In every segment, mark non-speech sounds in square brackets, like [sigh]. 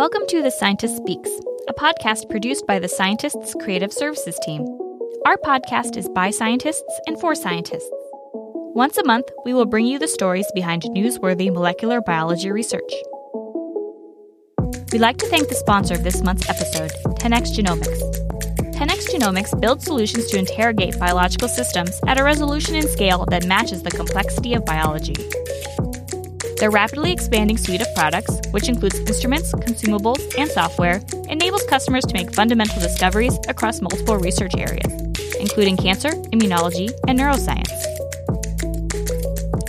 Welcome to The Scientist Speaks, a podcast produced by the Scientists Creative Services team. Our podcast is by scientists and for scientists. Once a month, we will bring you the stories behind newsworthy molecular biology research. We'd like to thank the sponsor of this month's episode, 10x Genomics. 10x Genomics builds solutions to interrogate biological systems at a resolution and scale that matches the complexity of biology. Their rapidly expanding suite of products, which includes instruments, consumables, and software, enables customers to make fundamental discoveries across multiple research areas, including cancer, immunology, and neuroscience.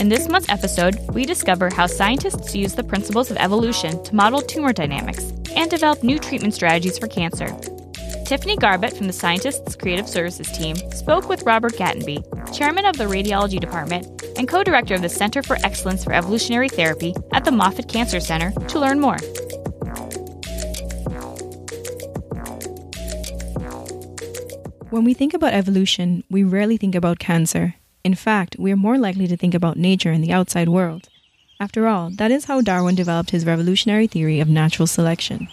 In this month's episode, we discover how scientists use the principles of evolution to model tumor dynamics and develop new treatment strategies for cancer. Tiffany Garbutt from the Scientists Creative Services team spoke with Robert Gatenby, chairman of the Radiology Department and co director of the Center for Excellence for Evolutionary Therapy at the Moffitt Cancer Center, to learn more. When we think about evolution, we rarely think about cancer. In fact, we are more likely to think about nature and the outside world. After all, that is how Darwin developed his revolutionary theory of natural selection.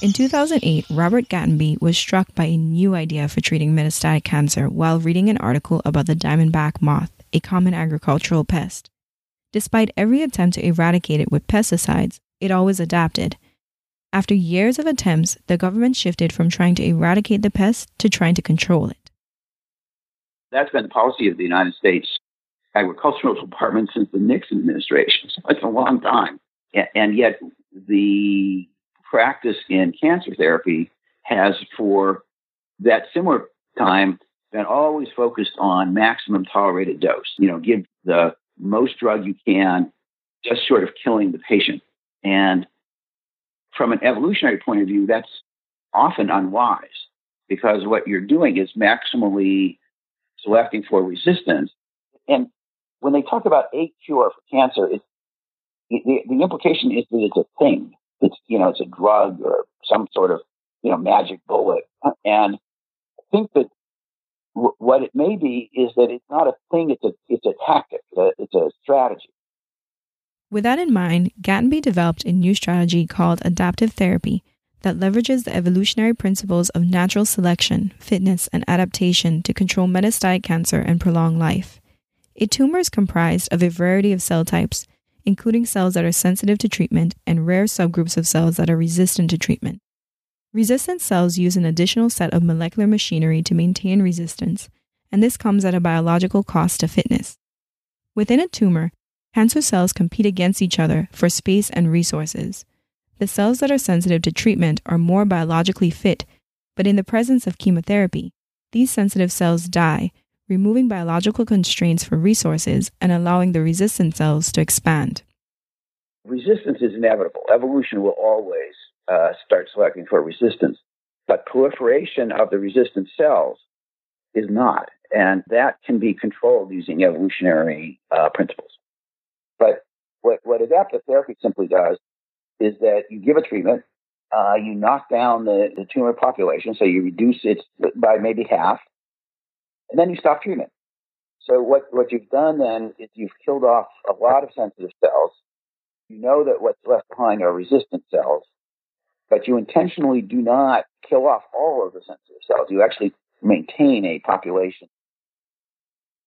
In 2008, Robert Gatenby was struck by a new idea for treating metastatic cancer while reading an article about the diamondback moth, a common agricultural pest. Despite every attempt to eradicate it with pesticides, it always adapted. After years of attempts, the government shifted from trying to eradicate the pest to trying to control it. That's been the policy of the United States Agricultural Department since the Nixon administration. So it's a long time. And yet, the practice in cancer therapy has, for that similar time, been always focused on maximum tolerated dose. You know, give the most drug you can, just short of killing the patient. And from an evolutionary point of view, that's often unwise because what you're doing is maximally selecting for resistance. And when they talk about a cure for cancer, it's, the, the implication is that it's a thing it's you know it's a drug or some sort of you know magic bullet. And I think that w- what it may be is that it's not a thing; it's a it's a tactic, it's a strategy. With that in mind, Gatenby developed a new strategy called adaptive therapy that leverages the evolutionary principles of natural selection, fitness, and adaptation to control metastatic cancer and prolong life. A tumor is comprised of a variety of cell types, including cells that are sensitive to treatment and rare subgroups of cells that are resistant to treatment. Resistant cells use an additional set of molecular machinery to maintain resistance, and this comes at a biological cost to fitness. Within a tumor, cancer cells compete against each other for space and resources. The cells that are sensitive to treatment are more biologically fit, but in the presence of chemotherapy, these sensitive cells die, removing biological constraints for resources and allowing the resistant cells to expand. Resistance is inevitable. Evolution will always uh, start selecting for resistance, but proliferation of the resistant cells is not, and that can be controlled using evolutionary uh, principles. But what, what adaptive therapy simply does is that you give a treatment, uh, you knock down the, the tumor population, so you reduce it by maybe half, and then you stop treatment. So what, what you've done then is you've killed off a lot of sensitive cells. You know that what's left behind are resistant cells, but you intentionally do not kill off all of the sensitive cells. You actually maintain a population.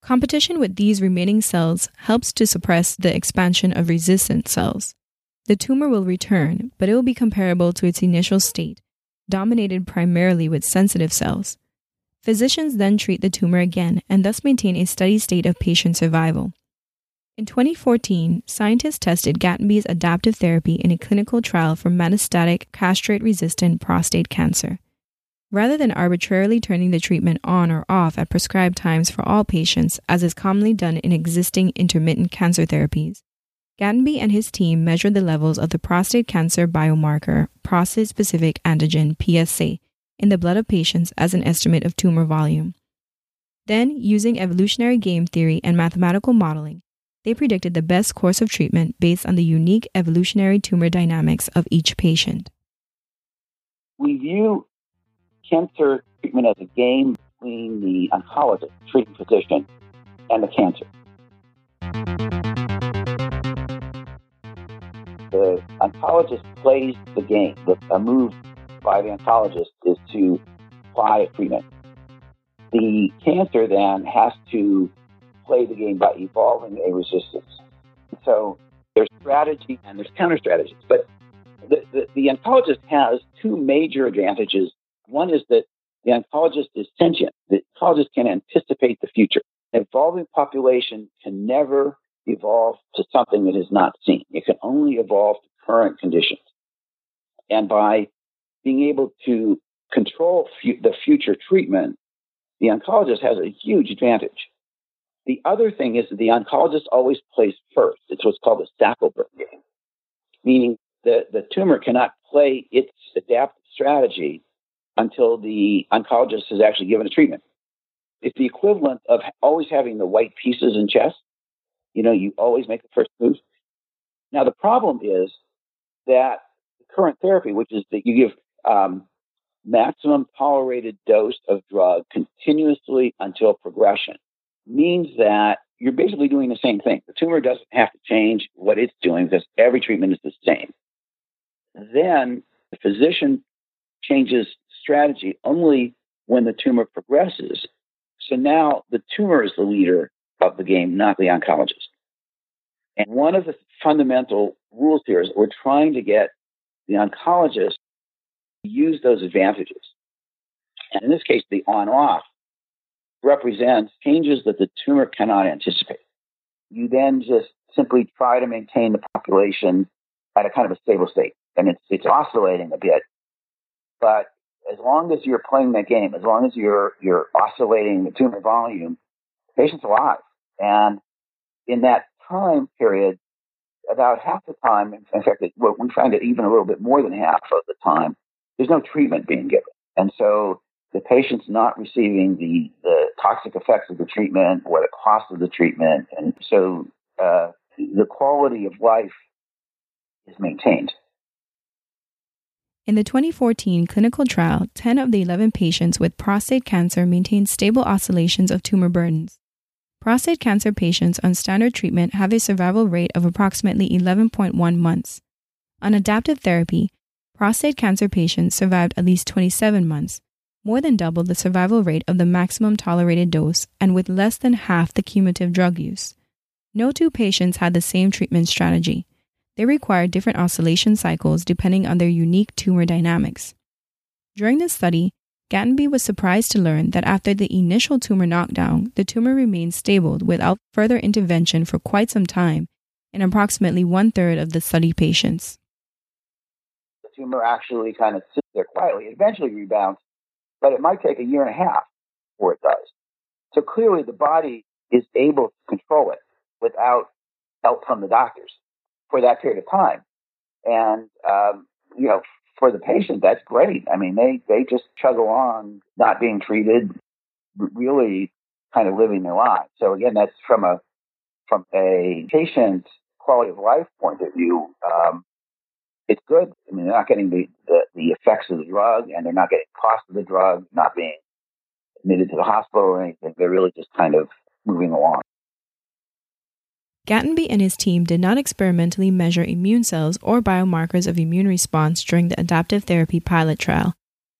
Competition with these remaining cells helps to suppress the expansion of resistant cells. The tumor will return, but it will be comparable to its initial state, dominated primarily with sensitive cells. Physicians then treat the tumor again and thus maintain a steady state of patient survival. In 2014, scientists tested Gatenby's adaptive therapy in a clinical trial for metastatic castrate resistant prostate cancer. Rather than arbitrarily turning the treatment on or off at prescribed times for all patients, as is commonly done in existing intermittent cancer therapies, Gatenby and his team measured the levels of the prostate cancer biomarker, prostate specific antigen PSA, in the blood of patients as an estimate of tumor volume. Then, using evolutionary game theory and mathematical modeling, they predicted the best course of treatment based on the unique evolutionary tumor dynamics of each patient. We view cancer treatment as a game between the oncologist, treating physician, and the cancer. The oncologist plays the game. The, a move by the oncologist is to apply a treatment. The cancer then has to play the game by evolving a resistance. So there's strategy and there's counter strategies. But the, the, the oncologist has two major advantages. One is that the oncologist is sentient. The oncologist can anticipate the future. An evolving population can never evolve to something that is not seen. It can only evolve to current conditions. And by being able to control fu- the future treatment, the oncologist has a huge advantage. The other thing is that the oncologist always plays first. It's what's called a Stackelberg game, meaning the, the tumor cannot play its adaptive strategy until the oncologist has actually given a treatment. It's the equivalent of always having the white pieces in chess. You know, you always make the first move. Now, the problem is that the current therapy, which is that you give um, maximum tolerated dose of drug continuously until progression, means that you're basically doing the same thing. The tumor doesn't have to change what it's doing because every treatment is the same. Then the physician changes strategy only when the tumor progresses. So now the tumor is the leader of the game, not the oncologist. And one of the fundamental rules here is we're trying to get the oncologist use those advantages. And in this case, the on off represents changes that the tumor cannot anticipate. You then just simply try to maintain the population at a kind of a stable state. And it's, it's oscillating a bit. But as long as you're playing that game, as long as you're, you're oscillating the tumor volume, the patient's alive. And in that time period, about half the time, in fact, we find it even a little bit more than half of the time, there's no treatment being given. And so the patient's not receiving the, the toxic effects of the treatment or the cost of the treatment. And so uh, the quality of life is maintained. In the 2014 clinical trial, 10 of the 11 patients with prostate cancer maintained stable oscillations of tumor burdens. Prostate cancer patients on standard treatment have a survival rate of approximately 11.1 months. On adaptive therapy, prostate cancer patients survived at least 27 months, more than double the survival rate of the maximum tolerated dose and with less than half the cumulative drug use. No two patients had the same treatment strategy. They required different oscillation cycles depending on their unique tumor dynamics. During this study, Gatenby was surprised to learn that after the initial tumor knockdown, the tumor remained stable without further intervention for quite some time in approximately one third of the study patients. Tumor actually kind of sits there quietly, eventually rebounds, but it might take a year and a half before it does. So clearly, the body is able to control it without help from the doctors for that period of time. And, um, you know, for the patient, that's great. I mean, they, they just chug along, not being treated, really kind of living their lives. So again, that's from a, from a patient quality of life point of view. Um, it's good. I mean, they're not getting the, the, the effects of the drug and they're not getting cost of the drug, not being admitted to the hospital or anything. They're really just kind of moving along. Gatenby and his team did not experimentally measure immune cells or biomarkers of immune response during the adaptive therapy pilot trial,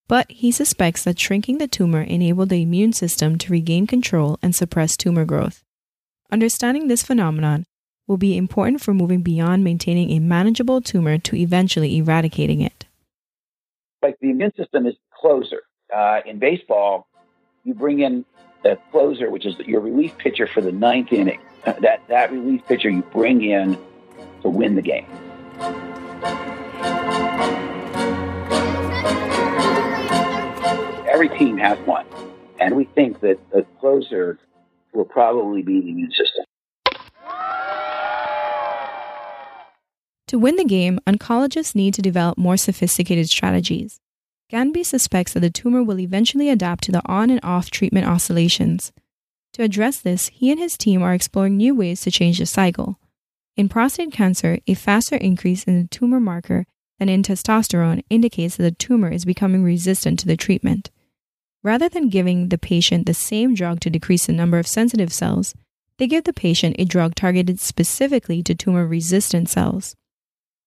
but he suspects that shrinking the tumor enabled the immune system to regain control and suppress tumor growth. Understanding this phenomenon will be important for moving beyond maintaining a manageable tumor to eventually eradicating it. Like the immune system is closer. Uh, in baseball, you bring in the closer, which is your relief pitcher for the ninth inning [laughs] that that relief pitcher you bring in to win the game. Every team has one, and we think that the closer will probably be the immune system. To win the game, oncologists need to develop more sophisticated strategies. Gatenby suspects that the tumor will eventually adapt to the on and off treatment oscillations. To address this, he and his team are exploring new ways to change the cycle. In prostate cancer, a faster increase in the tumor marker than in testosterone indicates that the tumor is becoming resistant to the treatment. Rather than giving the patient the same drug to decrease the number of sensitive cells, they give the patient a drug targeted specifically to tumor resistant cells.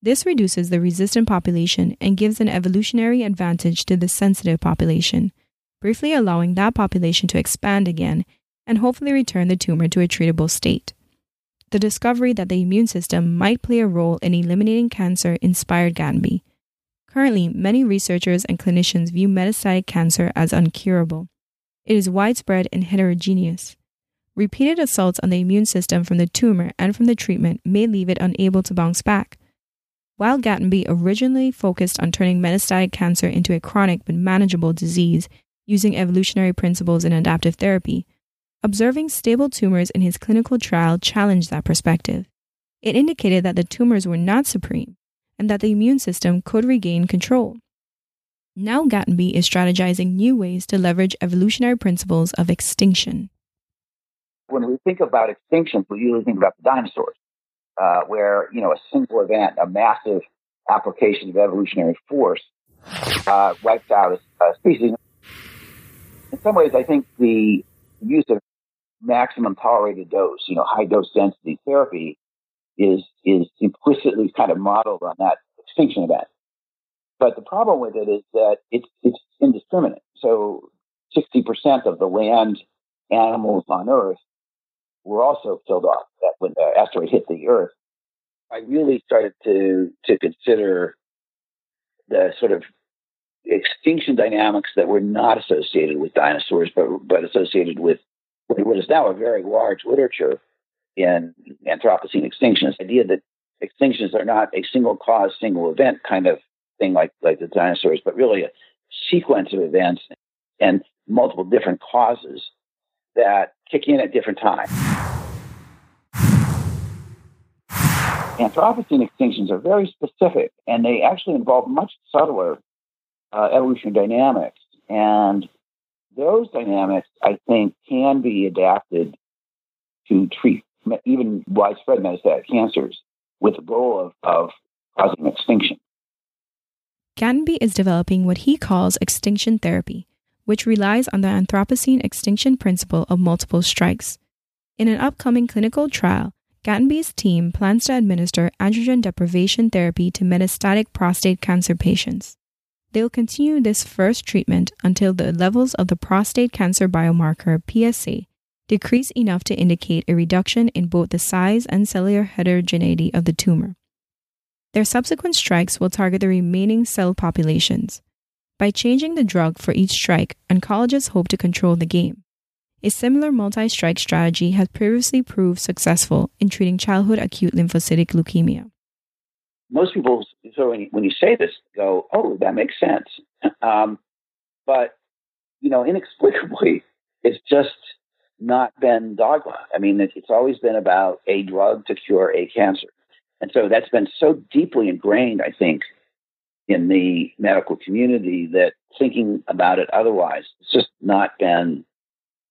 This reduces the resistant population and gives an evolutionary advantage to the sensitive population, briefly allowing that population to expand again and hopefully return the tumor to a treatable state. The discovery that the immune system might play a role in eliminating cancer inspired Gatenby. Currently, many researchers and clinicians view metastatic cancer as uncurable. It is widespread and heterogeneous. Repeated assaults on the immune system from the tumor and from the treatment may leave it unable to bounce back. While Gatenby originally focused on turning metastatic cancer into a chronic but manageable disease using evolutionary principles in adaptive therapy, observing stable tumors in his clinical trial challenged that perspective. It indicated that the tumors were not supreme and that the immune system could regain control. Now Gatenby is strategizing new ways to leverage evolutionary principles of extinction. When we think about extinction, we usually think about the dinosaurs, uh, where you know a single event, a massive application of evolutionary force, uh, wipes out a, a species. In some ways, I think the use of maximum tolerated dose, you know, high dose density therapy is is implicitly kind of modeled on that extinction event. But the problem with it is that it's it's indiscriminate. So 60% of the land animals on Earth were also killed off that when uh, the asteroid hit the Earth. I really started to to consider the sort of extinction dynamics that were not associated with dinosaurs, but but associated with what is now a very large literature in Anthropocene extinctions. The idea that extinctions are not a single cause, single event kind of thing like, like the dinosaurs, but really a sequence of events and multiple different causes that kick in at different times. Anthropocene extinctions are very specific and they actually involve much subtler uh, evolutionary dynamics. And those dynamics, I think, can be adapted to treat even widespread metastatic cancers with the goal of, of causing extinction. Gatenby is developing what he calls extinction therapy, which relies on the Anthropocene extinction principle of multiple strikes. In an upcoming clinical trial, Gatenby's team plans to administer androgen deprivation therapy to metastatic prostate cancer patients. They'll continue this first treatment until the levels of the prostate cancer biomarker PSA decrease enough to indicate a reduction in both the size and cellular heterogeneity of the tumor. Their subsequent strikes will target the remaining cell populations. By changing the drug for each strike, oncologists hope to control the game. A similar multi strike strategy has previously proved successful in treating childhood acute lymphocytic leukemia most people, so when you, when you say this, go, oh, that makes sense. [laughs] Um, but, you know, inexplicably, [laughs] it's just not been dogma. I mean, it's always been about a drug to cure a cancer. And so that's been so deeply ingrained, I think, in the medical community that thinking about it otherwise, it's just not been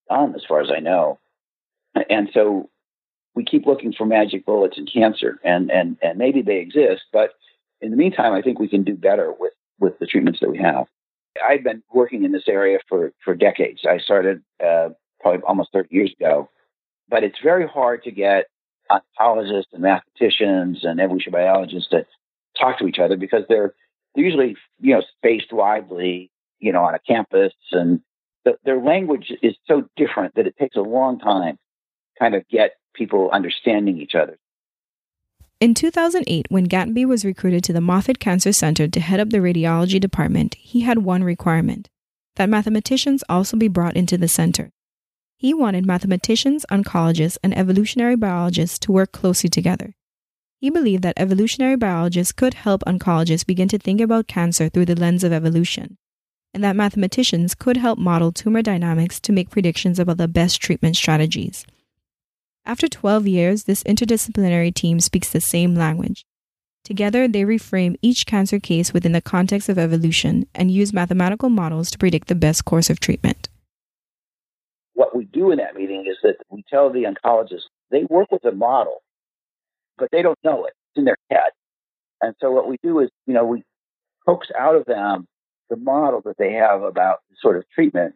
done as far as I know. And so we keep looking for magic bullets in cancer, and and and maybe they exist, but in the meantime, I think we can do better with with the treatments that we have. I've been working in this area for for decades. I started uh, probably almost 30 years ago, but it's very hard to get oncologists and mathematicians and evolutionary biologists to talk to each other because they're they're usually you know spaced widely, you know, on a campus, and the, their language is so different that it takes a long time to kind of get people understanding each other. In 2008, when Gatenby was recruited to the Moffitt Cancer Center to head up the radiology department, he had one requirement that mathematicians also be brought into the center. He wanted mathematicians, oncologists, and evolutionary biologists to work closely together. He believed that evolutionary biologists could help oncologists begin to think about cancer through the lens of evolution, and that mathematicians could help model tumor dynamics to make predictions about the best treatment strategies. After 12 years, this interdisciplinary team speaks the same language. Together, they reframe each cancer case within the context of evolution and use mathematical models to predict the best course of treatment. What we do in that meeting is that we tell the oncologists they work with a model, but they don't know it. It's in their head. And so what we do is, you know, we coax out of them the model that they have about sort of treatment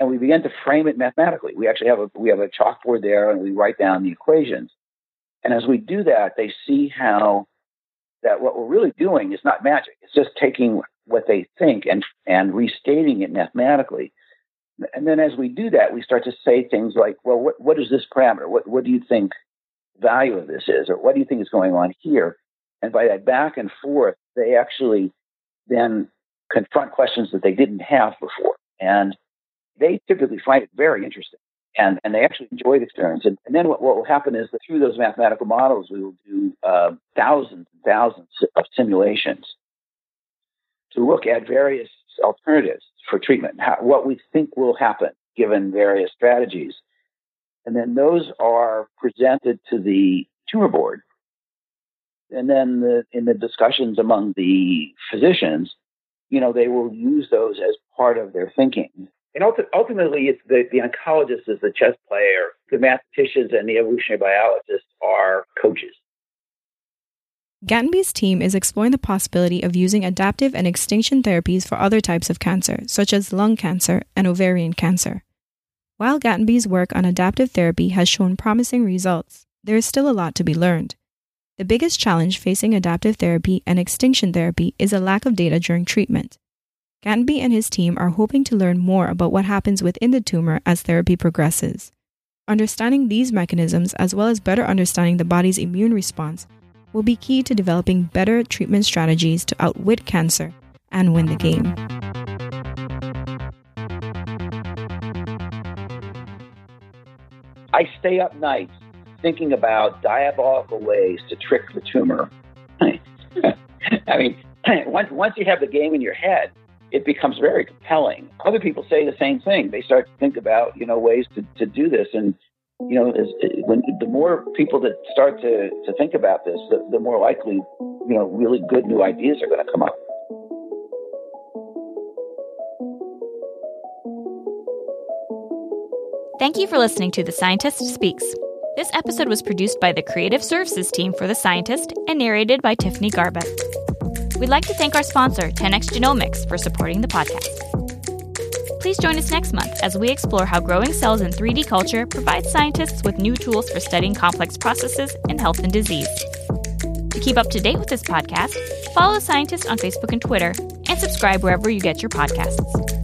and we begin to frame it mathematically. We actually have a we have a chalkboard there, and we write down the equations. And as we do that, they see how that what we're really doing is not magic. It's just taking what they think and and restating it mathematically. And then as we do that, we start to say things like, well, what, what is this parameter? What, what do you think the value of this is? Or what do you think is going on here? And by that back and forth, they actually then confront questions that they didn't have before. And they typically find it very interesting. And, and they actually enjoy the experience. And, and then what, what will happen is that through those mathematical models, we will do uh, thousands and thousands of simulations to look at various alternatives for treatment, how, what we think will happen given various strategies. And then those are presented to the tumor board. And then the, in the discussions among the physicians, you know, they will use those as part of their thinking. And ultimately, it's the, the oncologist is the chess player. The mathematicians and the evolutionary biologists are coaches. Gatenby's team is exploring the possibility of using adaptive and extinction therapies for other types of cancer, such as lung cancer and ovarian cancer. While Gatenby's work on adaptive therapy has shown promising results, there is still a lot to be learned. The biggest challenge facing adaptive therapy and extinction therapy is a lack of data during treatment. Gatenby and his team are hoping to learn more about what happens within the tumor as therapy progresses. Understanding these mechanisms, as well as better understanding the body's immune response, will be key to developing better treatment strategies to outwit cancer and win the game. I stay up nights thinking about diabolical ways to trick the tumor. [laughs] I mean, [clears throat] once, once you have the game in your head, it becomes very compelling. Other people say the same thing. They start to think about, you know, ways to, to do this. And you know, is, when the more people that start to, to think about this, the, the more likely, you know, really good new ideas are going to come up. Thank you for listening to The Scientist Speaks. This episode was produced by the Creative Services team for The Scientist and narrated by Tiffany Garbutt. We'd like to thank our sponsor, 10x Genomics, for supporting the podcast. Please join us next month as we explore how growing cells in 3D culture provides scientists with new tools for studying complex processes in health and disease. To keep up to date with this podcast, follow scientist on Facebook and Twitter, and subscribe wherever you get your podcasts.